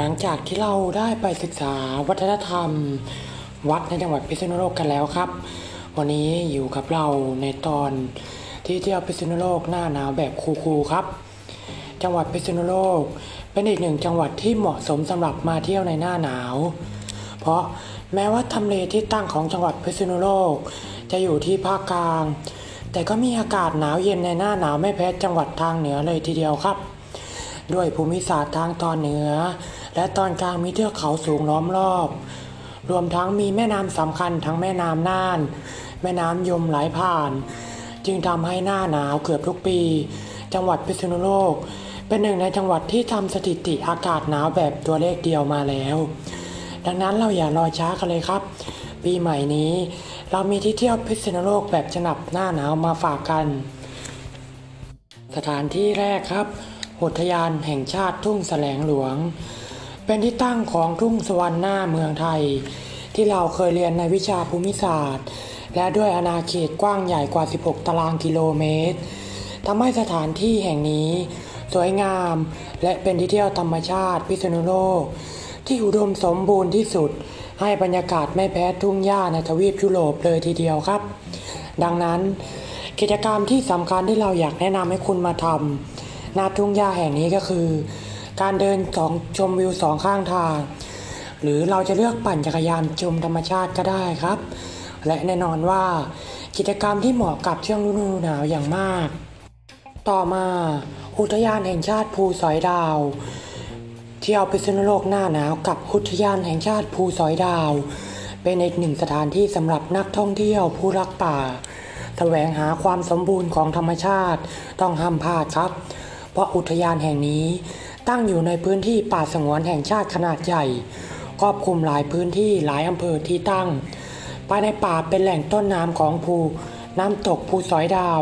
หลังจากที่เราได้ไปศึกษาวัฒนธรรม วัดในจังหวัดพิษณุโลกกันแล้วครับ วันนี้อยู่กับเราในตอนที่เที่ยวพิษณุโลกหน้าหนาวแบบคูลๆครับ จังหวัดพิษณุโลก เป็นอีกหนึ่งจังหวัดที่เหมาะสมสำหรับมาเที่ยวในหน้าหนาว เพราะแม้ว่าทำเลที่ตั้งของจังหวัดพิษณุโลก จะอยู่ที่ภาคกลาง แต่ก็มีอากาศหนาวเย็นในหน้าหนาวไม่แพ้จังหวัดทางเหนือเลยทีเดียวครับ ด้วยภูมิศาสตร์ทางตอนเหนือ และตอนกลางมีเทือกเขาสูงล้อมรอบ รวมทั้งมีแม่น้ำสำคัญทั้งแม่น้ำน่าน แม่น้ำยมไหลผ่าน จึงทำให้หน้าหนาวเกือบทุกปี จังหวัดพิษณุโลก เป็นหนึ่งในจังหวัดที่ทำสถิติอากาศหนาวแบบตัวเลขเดียวมาแล้ว ดังนั้นเราอย่ารอช้ากันเลยครับ ปีใหม่นี้เรามีที่เที่ยวพิษณุโลกแบบฉนับหน้าหนาวมาฝากกัน สถานที่แรกครับ อุทยานแห่งชาติทุ่งแสลงหลวง เป็นที่ตั้งของทุ่งสวรรค์หน้าเมืองไทย ที่เราเคยเรียนในวิชาภูมิศาสตร์ และด้วยอาณาเขตกว้างใหญ่กว่า 16 ตารางกิโลเมตรทำให้สถานที่แห่งนี้ สวยงาม และเป็นที่เที่ยวธรรมชาติพิษณุโลก ที่อุดมสมบูรณ์ที่สุด ให้บรรยากาศไม่แพ้ทุ่งหญ้าในทวีปยุโรปเลยทีเดียวครับ ดังนั้นกิจกรรมที่สำคัญที่เราอยากแนะนำให้คุณมาทำ ณทุ่งหญ้าแห่งนี้ก็คือ การเดินสองชมวิวสองข้างทาง หรือเราจะเลือกปั่นจักรยานชมธรรมชาติก็ได้ครับ และแน่นอนว่ากิจกรรมที่เหมาะกับช่วงฤดูหนาวอย่างมาก ต่อมาอุทยานแห่งชาติภูสอยดาวเที่ยวพิษณุโลกหน้าหนาวกับอุทยานแห่งชาติภูสอยดาว เป็นอีกหนึ่งสถานที่สำหรับนักท่องเที่ยวผู้รักป่าแสวงหาความสมบูรณ์ของธรรมชาติต้องห้ามพลาดครับ ราะอุทยานแห่งนี้ ตั้งอยู่ในพื้นที่ป่าสงวนแห่งชาติขนาดใหญ่ ครอบคลุมหลายพื้นที่หลายอำเภอที่ตั้ง ภายในป่าเป็นแหล่งต้นน้ำของภูน้ำตกภูสอยดาว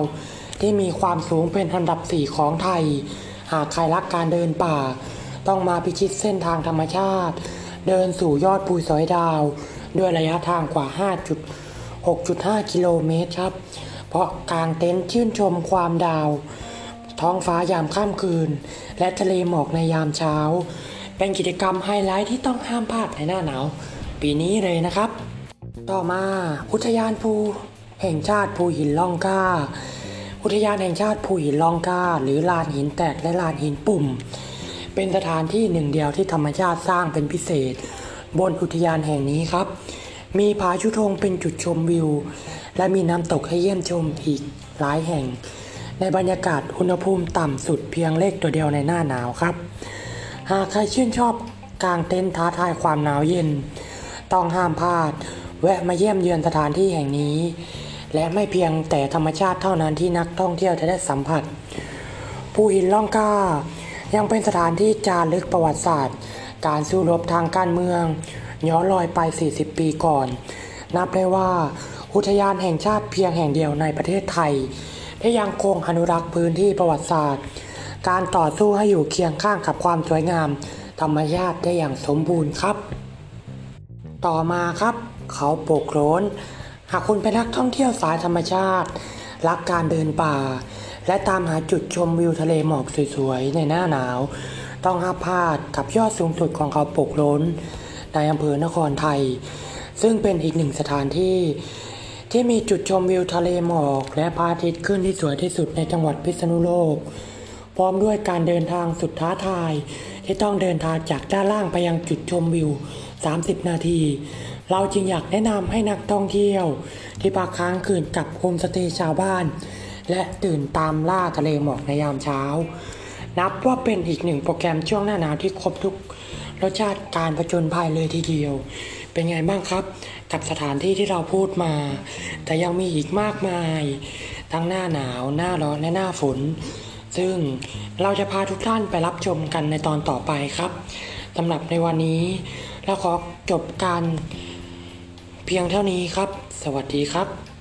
ที่มีความสูงเป็นอันดับสี่ของไทย หากใครรักการเดินป่า ต้องมาพิชิตเส้นทางธรรมชาติ เดินสู่ยอดภูสอยดาว ด้วยระยะทางกว่า 5.6.5 กิโลเมตรครับ เพราะกางเต็นท์ชื่นชมความดาว ท้องฟ้ายามค่ำคืน และทะเลหมอกในยามเช้า เป็นกิจกรรมไฮไลท์ที่ต้องห้ามพลาดในหน้าหนาว ปีนี้เลยนะครับ ต่อมาอุทยานภูแห่งชาติภูหินล่องกล้า อุทยานแห่งชาติภูหินล่องกล้า หรือลานหินแตกและลานหินปุ่ม เป็นสถานที่หนึ่งเดียวที่ธรรมชาติสร้างเป็นพิเศษ บนอุทยานแห่งนี้ครับ มีผาชุธงเป็นจุดชมวิว และมีน้ำตกให้เยี่ยมชมอีกหลายแห่ง ในบรรยากาศอุณหภูมิต่ำสุดเพียงเลขตัวเดียวในหน้าหนาวครับ หากใครชื่นชอบกางเต็นท์ท้าทายความหนาวเย็น ต้องห้ามพลาด แวะมาเยี่ยมเยือนสถานที่แห่งนี้ และไม่เพียงแต่ธรรมชาติเท่านั้นที่นักท่องเที่ยวจะได้สัมผัส ภูหินล่องกล้า ยังเป็นสถานที่จารึกประวัติศาสตร์ การสู้รบทางการเมือง ย้อนรอยไป 40 ปีก่อน นับได้ว่า อุทยานแห่งชาติเพียงแห่งเดียวในประเทศไทย ที่ยังคงอนุรักษ์พื้นที่ประวัติศาสตร์ การต่อสู้ให้อยู่เคียงข้างกับความสวยงาม ธรรมชาติได้อย่างสมบูรณ์ครับ ต่อมาครับ เขาโปกโคลนหากคุณเป็นนักท่องเที่ยวสายธรรมชาติ รักการเดินป่า และตามหาจุดชมวิวทะเลหมอกสวยๆ ในหน้าหนาว ต้องห้ามพลาดกับยอดสูงสุดของเขาโปกโลนในอำเภอนครไทย ซึ่งเป็นอีกหนึ่งสถานที่ ที่มีจุดชมวิวทะเลหมอก และพระอาทิตย์ขึ้นที่สวยที่สุดในจังหวัดพิษณุโลก พร้อมด้วยการเดินทางสุดท้าทาย ที่ต้องเดินทางจากด้านล่างไปยังจุดชมวิว 30 นาที เราจึงอยากแนะนำให้นักท่องเที่ยว ที่พักค้างคืนกับโฮมสเตย์ชาวบ้าน และตื่นตามล่าทะเลหมอกในยามเช้า นับว่าเป็นอีกหนึ่งโปรแกรมช่วงหน้าหนาวที่ครบทุกรสชาติการผจญภัยเลยทีเดียว เป็นไงบ้างครับ กับสถานที่ที่เราพูดมา แต่ยังมีอีกมากมาย ทั้งหน้าหนาว หน้าร้อน และหน้าฝน ซึ่งเราจะพาทุกท่านไปรับชมกันในตอนต่อไปครับสำหรับในวันนี้ เราขอจบการเพียงเท่านี้ครับ สวัสดีครับ